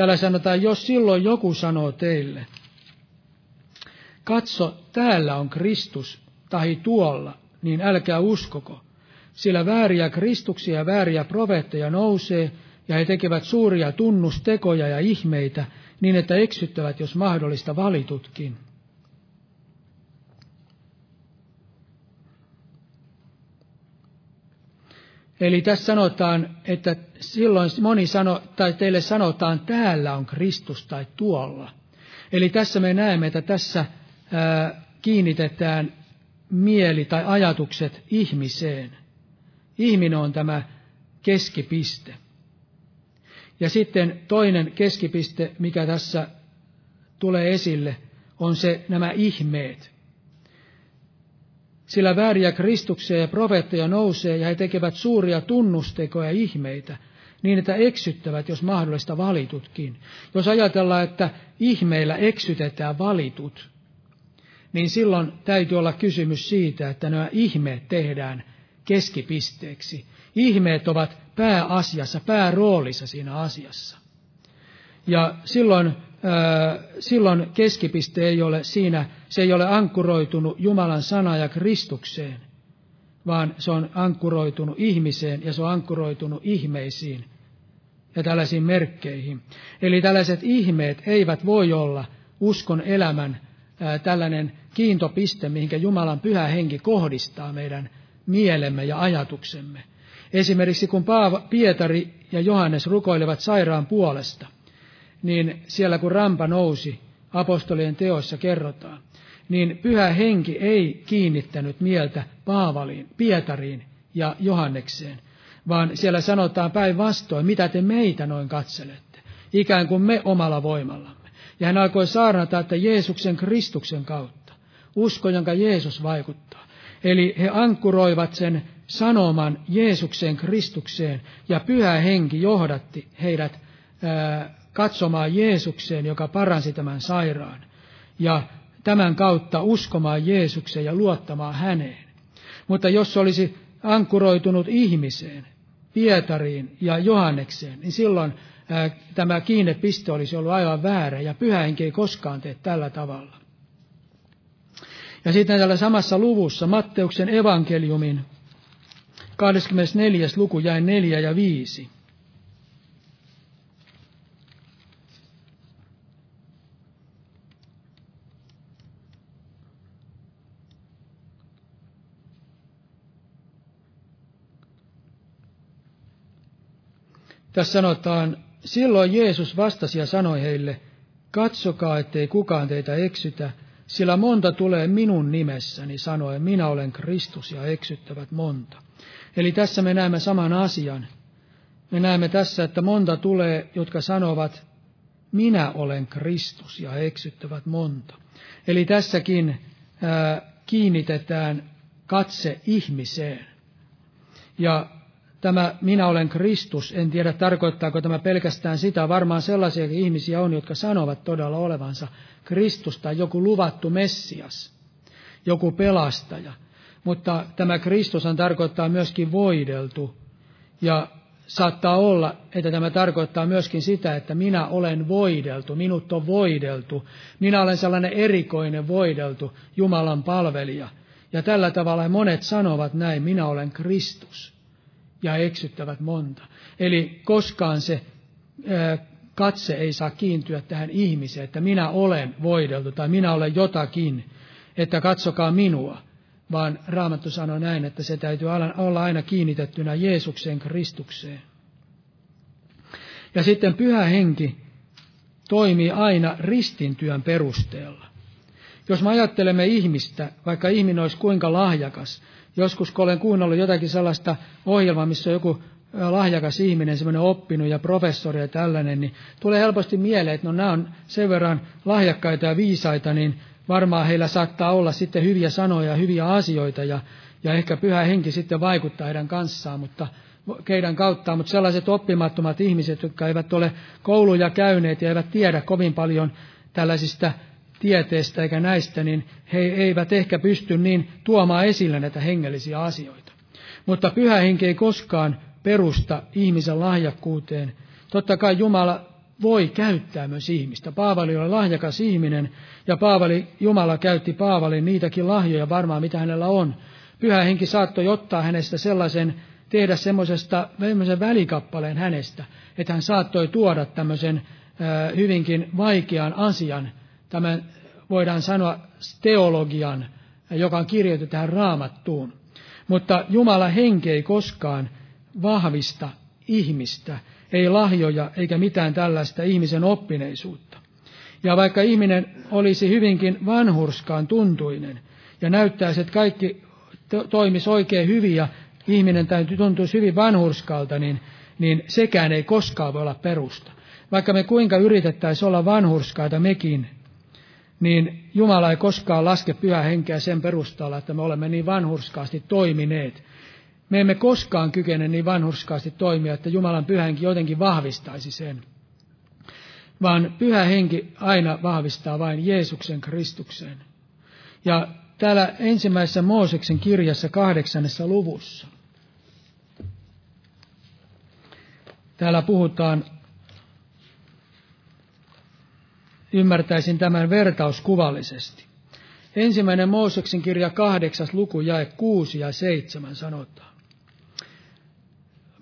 Speaker 3: Täällä sanotaan, jos silloin joku sanoo teille, katso, täällä on Kristus, tahi tuolla, niin älkää uskoko, sillä vääriä Kristuksia ja vääriä profeetteja nousee, ja he tekevät suuria tunnustekoja ja ihmeitä, niin että eksyttävät, jos mahdollista, valitutkin. Eli tässä sanotaan, että silloin moni sano, tai teille sanotaan, täällä on Kristus tai tuolla. Eli tässä me näemme, että tässä ää, kiinnitetään mieli tai ajatukset ihmiseen. Ihminen on tämä keskipiste. Ja sitten toinen keskipiste, mikä tässä tulee esille, on se nämä ihmeet. Sillä vääriä Kristuksia ja profeetteja nousee ja he tekevät suuria tunnustekoja ja ihmeitä, niin että eksyttävät, jos mahdollista, valitutkin. Jos ajatellaan, että ihmeillä eksytetään valitut, niin silloin täytyy olla kysymys siitä, että nämä ihmeet tehdään keskipisteeksi. Ihmeet ovat pääasiassa, pääroolissa siinä asiassa. Ja silloin, silloin keskipiste ei ole siinä, se ei ole ankkuroitunut Jumalan sana ja Kristukseen, vaan se on ankkuroitunut ihmiseen ja se on ankkuroitunut ihmeisiin ja tällaisiin merkkeihin. Eli tällaiset ihmeet eivät voi olla uskon elämän tällainen kiintopiste, mihinkä Jumalan pyhä henki kohdistaa meidän mielemme ja ajatuksemme. Esimerkiksi kun Pietari ja Johannes rukoilevat sairaan puolesta, niin siellä kun rampa nousi, apostolien teoissa kerrotaan, niin pyhä henki ei kiinnittänyt mieltä Paavaliin, Pietariin ja Johannekseen, vaan siellä sanotaan päinvastoin, mitä te meitä noin katselette, ikään kuin me omalla voimallamme. Ja hän alkoi saarnata, että Jeesuksen Kristuksen kautta, usko, jonka Jeesus vaikuttaa. Eli he ankkuroivat sen sanoman Jeesukseen Kristukseen, ja pyhä henki johdatti heidät ää, katsomaan Jeesukseen, joka paransi tämän sairaan, ja tämän kautta uskomaan Jeesukseen ja luottamaan häneen. Mutta jos olisi ankkuroitunut ihmiseen, Pietariin ja Johannekseen, niin silloin ää, tämä kiinnepiste olisi ollut aivan väärä, ja pyhä henki ei koskaan tee tällä tavalla. Ja sitten tällä samassa luvussa, Matteuksen evankeliumin 24. luku jäi 4 ja 5. Tässä sanotaan, silloin Jeesus vastasi ja sanoi heille, katsokaa, ettei kukaan teitä eksytä, sillä monta tulee minun nimessäni sanoen, minä olen Kristus ja eksyttävät monta. Eli tässä me näemme saman asian. Me näemme tässä, että monta tulee, jotka sanovat, minä olen Kristus ja eksyttävät monta. Eli tässäkin ää, kiinnitetään katse ihmiseen. Ja tämä minä olen Kristus, en tiedä tarkoittaako tämä pelkästään sitä, varmaan sellaisia ihmisiä on, jotka sanovat todella olevansa Kristus tai joku luvattu Messias, joku pelastaja. Mutta tämä Kristus tarkoittaa myöskin voideltu. Ja saattaa olla, että tämä tarkoittaa myöskin sitä, että minä olen voideltu, minut on voideltu. Minä olen sellainen erikoinen voideltu Jumalan palvelija. Ja tällä tavalla monet sanovat näin, minä olen Kristus. Ja eksyttävät monta. Eli koskaan se katse ei saa kiintyä tähän ihmiseen, että minä olen voideltu tai minä olen jotakin, että katsokaa minua, vaan Raamattu sanoo näin, että se täytyy olla aina kiinnitettynä Jeesukseen Kristukseen. Ja sitten pyhä henki toimii aina ristintyön perusteella. Jos me ajattelemme ihmistä, vaikka ihminen olisi kuinka lahjakas, joskus kun olen kuunnellut jotakin sellaista ohjelmaa, missä on joku lahjakas ihminen, semmoinen oppinut ja professori ja tällainen, niin tulee helposti mieleen, että no nämä on sen verran lahjakkaita ja viisaita, niin varmaan heillä saattaa olla sitten hyviä sanoja ja hyviä asioita ja, ja ehkä pyhä henki sitten vaikuttaa heidän kanssaan, mutta keidän kauttaan, mutta sellaiset oppimattomat ihmiset, jotka eivät ole kouluja käyneet ja eivät tiedä kovin paljon tällaisista tieteestä eikä näistä, niin he eivät ehkä pysty niin tuomaan esille näitä hengellisiä asioita. Mutta pyhä henki ei koskaan perusta ihmisen lahjakkuuteen. Totta kai Jumala voi käyttää myös ihmistä. Paavali oli lahjakas ihminen, ja Paavali, Jumala käytti Paavalin niitäkin lahjoja varmaan, mitä hänellä on. Pyhä henki saattoi ottaa hänestä sellaisen, tehdä semmoisesta välikappaleen hänestä, että hän saattoi tuoda tämmöisen hyvinkin vaikean asian, tämän voidaan sanoa teologian, joka on kirjoitettu tähän raamattuun. Mutta Jumala henki ei koskaan vahvista ihmistä, ei lahjoja eikä mitään tällaista ihmisen oppineisuutta. Ja vaikka ihminen olisi hyvinkin vanhurskaan tuntuinen ja näyttäisi, että kaikki to- toimisi oikein hyvin ja ihminen täytyy tuntuisi hyvin vanhurskalta, niin, niin sekään ei koskaan voi olla perusta. Vaikka me kuinka yritettäisiin olla vanhurskaita mekin, niin Jumala ei koskaan laske pyhä henkeä sen perusteella, että me olemme niin vanhurskaasti toimineet, me emme koskaan kykene niin vanhurskaasti toimia, että Jumalan pyhä henki jotenkin vahvistaisi sen. Vaan pyhä henki aina vahvistaa vain Jeesuksen Kristukseen. Ja täällä ensimmäisessä Mooseksen kirjassa kahdeksannessa luvussa. Täällä puhutaan, ymmärtäisin tämän vertauskuvallisesti. Ensimmäinen Mooseksen kirja kahdeksas luku jae kuusi ja seitsemän sanotaan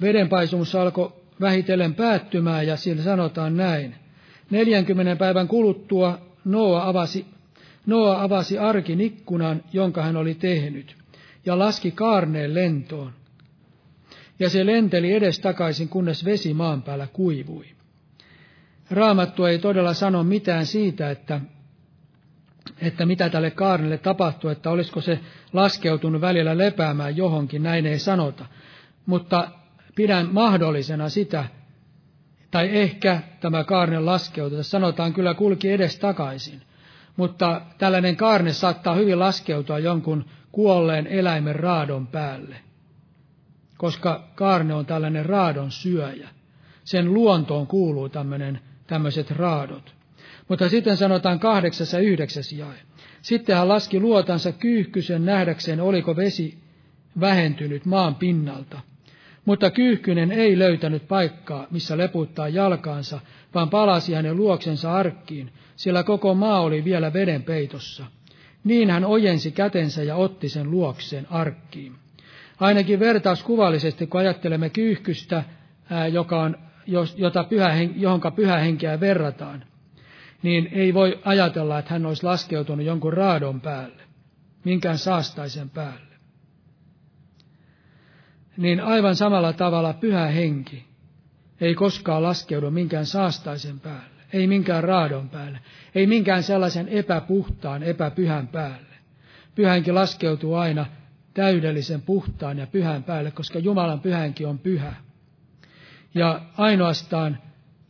Speaker 3: vedenpaisumus alkoi vähitellen päättymään ja sillä sanotaan näin. 40 päivän kuluttua Noa avasi, Noa avasi arkin ikkunan, jonka hän oli tehnyt, ja laski kaarneen lentoon. Ja se lenteli edestakaisin, kunnes vesi maan päällä kuivui. Raamattu ei todella sano mitään siitä, että, että mitä tälle kaarnelle tapahtui, että olisiko se laskeutunut välillä lepäämään johonkin, näin ei sanota. Mutta pidän mahdollisena sitä, tai ehkä tämä kaarne laskeutua, sanotaan kyllä kulki edes takaisin, mutta tällainen kaarne saattaa hyvin laskeutua jonkun kuolleen eläimen raadon päälle, koska kaarne on tällainen raadon syöjä. Sen luontoon kuuluu tämmöinen, tämmöiset raadot. Mutta sitten sanotaan kahdeksas ja yhdeksäs jae. Sitten hän laski luotansa kyyhkysen nähdäkseen, oliko vesi vähentynyt maan pinnalta. Mutta kyyhkynen ei löytänyt paikkaa, missä leputtaa jalkaansa, vaan palasi hänen luoksensa arkkiin, sillä koko maa oli vielä veden peitossa. Niin hän ojensi kätensä ja otti sen luokseen arkkiin. Ainakin vertauskuvallisesti, kun ajattelemme kyyhkystä, joka on, jota pyhä, johonka pyhähenkeä verrataan, niin ei voi ajatella, että hän olisi laskeutunut jonkun raadon päälle, minkään saastaisen päälle niin aivan samalla tavalla pyhä henki ei koskaan laskeudu minkään saastaisen päälle, ei minkään raadon päälle, ei minkään sellaisen epäpuhtaan, epäpyhän päälle. Pyhänki laskeutuu aina täydellisen puhtaan ja pyhän päälle, koska Jumalan pyhänki on pyhä. Ja ainoastaan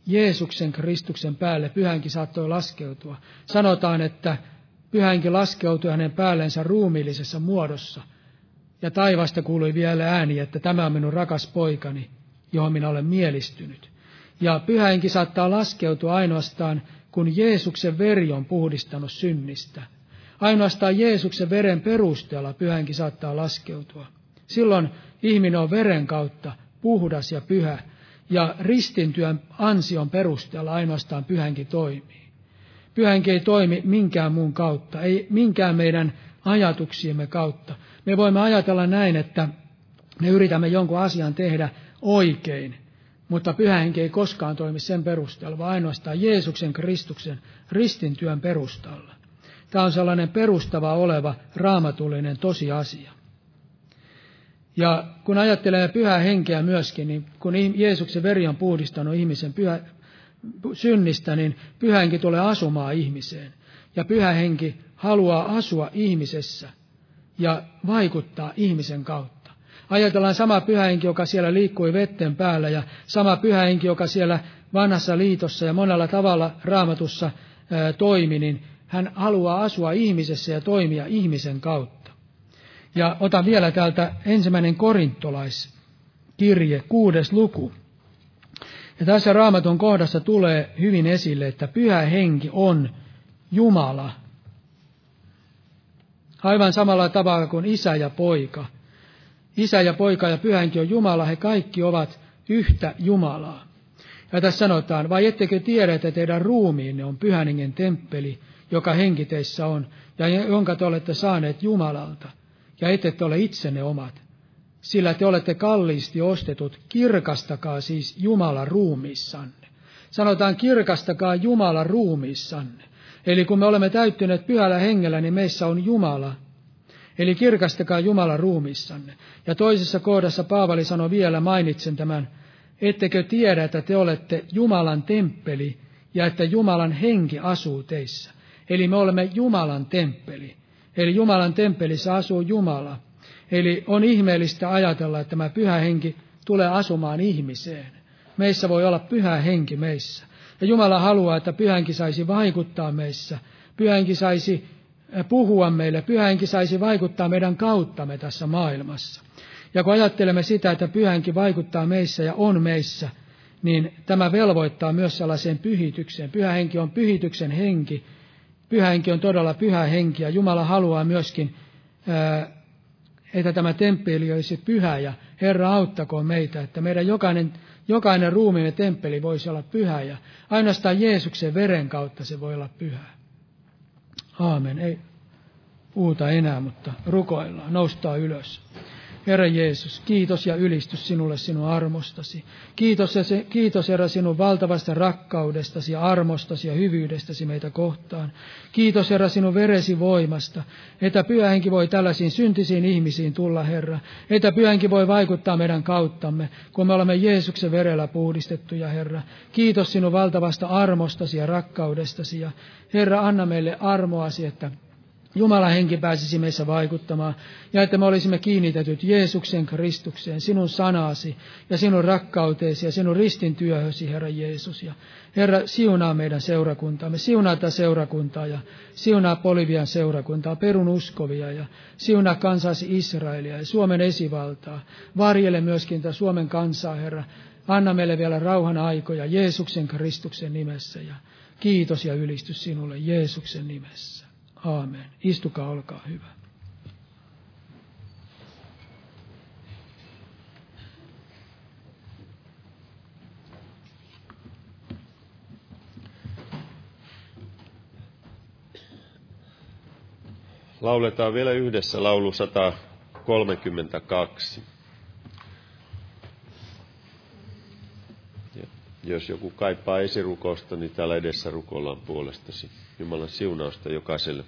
Speaker 3: Jeesuksen Kristuksen päälle pyhänki saattoi laskeutua. Sanotaan, että pyhänki laskeutui hänen päällensä ruumiillisessa muodossa – ja taivasta kuului vielä ääni, että tämä on minun rakas poikani, johon minä olen mielistynyt. Ja pyhäinkin saattaa laskeutua ainoastaan, kun Jeesuksen veri on puhdistanut synnistä. Ainoastaan Jeesuksen veren perusteella pyhänkin saattaa laskeutua. Silloin ihminen on veren kautta puhdas ja pyhä, ja ristintyön ansion perusteella ainoastaan pyhänkin toimii. Pyhänkin ei toimi minkään muun kautta, ei minkään meidän ajatuksiemme kautta. Me voimme ajatella näin, että me yritämme jonkun asian tehdä oikein, mutta pyhänkin ei koskaan toimi sen perusteella, vaan ainoastaan Jeesuksen Kristuksen ristintyön perustalla. Tämä on sellainen perustava oleva raamatullinen tosiasia. Ja kun ajattelee pyhää henkeä myöskin, niin kun Jeesuksen veri on puhdistanut ihmisen pyhä, synnistä, niin pyhä henki tulee asumaan ihmiseen. Ja pyhä henki haluaa asua ihmisessä ja vaikuttaa ihmisen kautta. Ajatellaan sama pyhä henki, joka siellä liikkui vetten päällä, ja sama pyhä henki, joka siellä vanhassa liitossa ja monella tavalla raamatussa ää, toimi, niin hän haluaa asua ihmisessä ja toimia ihmisen kautta. Ja otan vielä täältä ensimmäinen korintolaiskirje, kuudes luku. Ja tässä raamatun kohdassa tulee hyvin esille, että pyhä henki on Jumala. Aivan samalla tavalla kuin isä ja poika. Isä ja poika ja pyhä henki on Jumala, he kaikki ovat yhtä Jumalaa. Ja tässä sanotaan, vai ettekö tiedä, että teidän ruumiinne on pyhän hengen temppeli, joka henki teissä on, ja jonka te olette saaneet Jumalalta, ja ette ole itsenne omat. Sillä te olette kalliisti ostetut, kirkastakaa siis Jumala ruumissanne. Sanotaan, kirkastakaa Jumala ruumissanne. Eli kun me olemme täyttyneet pyhällä hengellä, niin meissä on Jumala. Eli kirkastakaa Jumala ruumissanne. Ja toisessa kohdassa Paavali sanoi vielä, mainitsen tämän, ettekö tiedä, että te olette Jumalan temppeli ja että Jumalan henki asuu teissä. Eli me olemme Jumalan temppeli. Eli Jumalan temppelissä asuu Jumala. Eli on ihmeellistä ajatella, että tämä pyhä henki tulee asumaan ihmiseen. Meissä voi olla pyhä henki meissä. Ja Jumala haluaa, että pyhänki saisi vaikuttaa meissä. Pyhänki saisi eh, puhua meille. Pyhänki saisi vaikuttaa meidän kauttamme tässä maailmassa. Ja kun ajattelemme sitä, että pyhänki vaikuttaa meissä ja on meissä, niin tämä velvoittaa myös sellaiseen pyhitykseen. Pyhä henki on pyhityksen henki, Pyhä henki on todella pyhä henki ja Jumala haluaa myöskin, että tämä temppeli olisi pyhä ja Herra auttakoon meitä, että meidän jokainen, jokainen ruumiimme temppeli voisi olla pyhä ja ainoastaan Jeesuksen veren kautta se voi olla pyhä. Aamen. Ei puhuta enää, mutta rukoillaan, noustaa ylös. Herra Jeesus, kiitos ja ylistys sinulle sinun armostasi. Kiitos, ja se, kiitos Herra sinun valtavasta rakkaudestasi armostasi ja hyvyydestäsi meitä kohtaan. Kiitos Herra sinun veresi voimasta, että pyhänkin voi tällaisiin syntisiin ihmisiin tulla Herra. Että pyhänkin voi vaikuttaa meidän kauttamme, kun me olemme Jeesuksen verellä puhdistettuja Herra. Kiitos sinun valtavasta armostasi ja rakkaudestasi ja Herra anna meille armoasi, että Jumalan henki pääsisi meissä vaikuttamaan, ja että me olisimme kiinnitetyt Jeesuksen Kristukseen, sinun sanasi ja sinun rakkauteesi ja sinun ristin työhösi, Herra Jeesus. Ja Herra, siunaa meidän seurakuntaamme, siunaa tätä seurakuntaa ja siunaa Polivian seurakuntaa, perun uskovia ja siunaa kansasi Israelia ja Suomen esivaltaa. Varjele myöskin tätä Suomen kansaa, Herra. Anna meille vielä rauhan aikoja Jeesuksen Kristuksen nimessä ja kiitos ja ylistys sinulle Jeesuksen nimessä. Aamen. Istukaa, olkaa hyvä.
Speaker 2: Lauletaan vielä yhdessä laulu 132. Jos joku kaipaa esirukousta, niin täällä edessä rukoillaan puolestasi. Jumalan siunausta jokaiselle.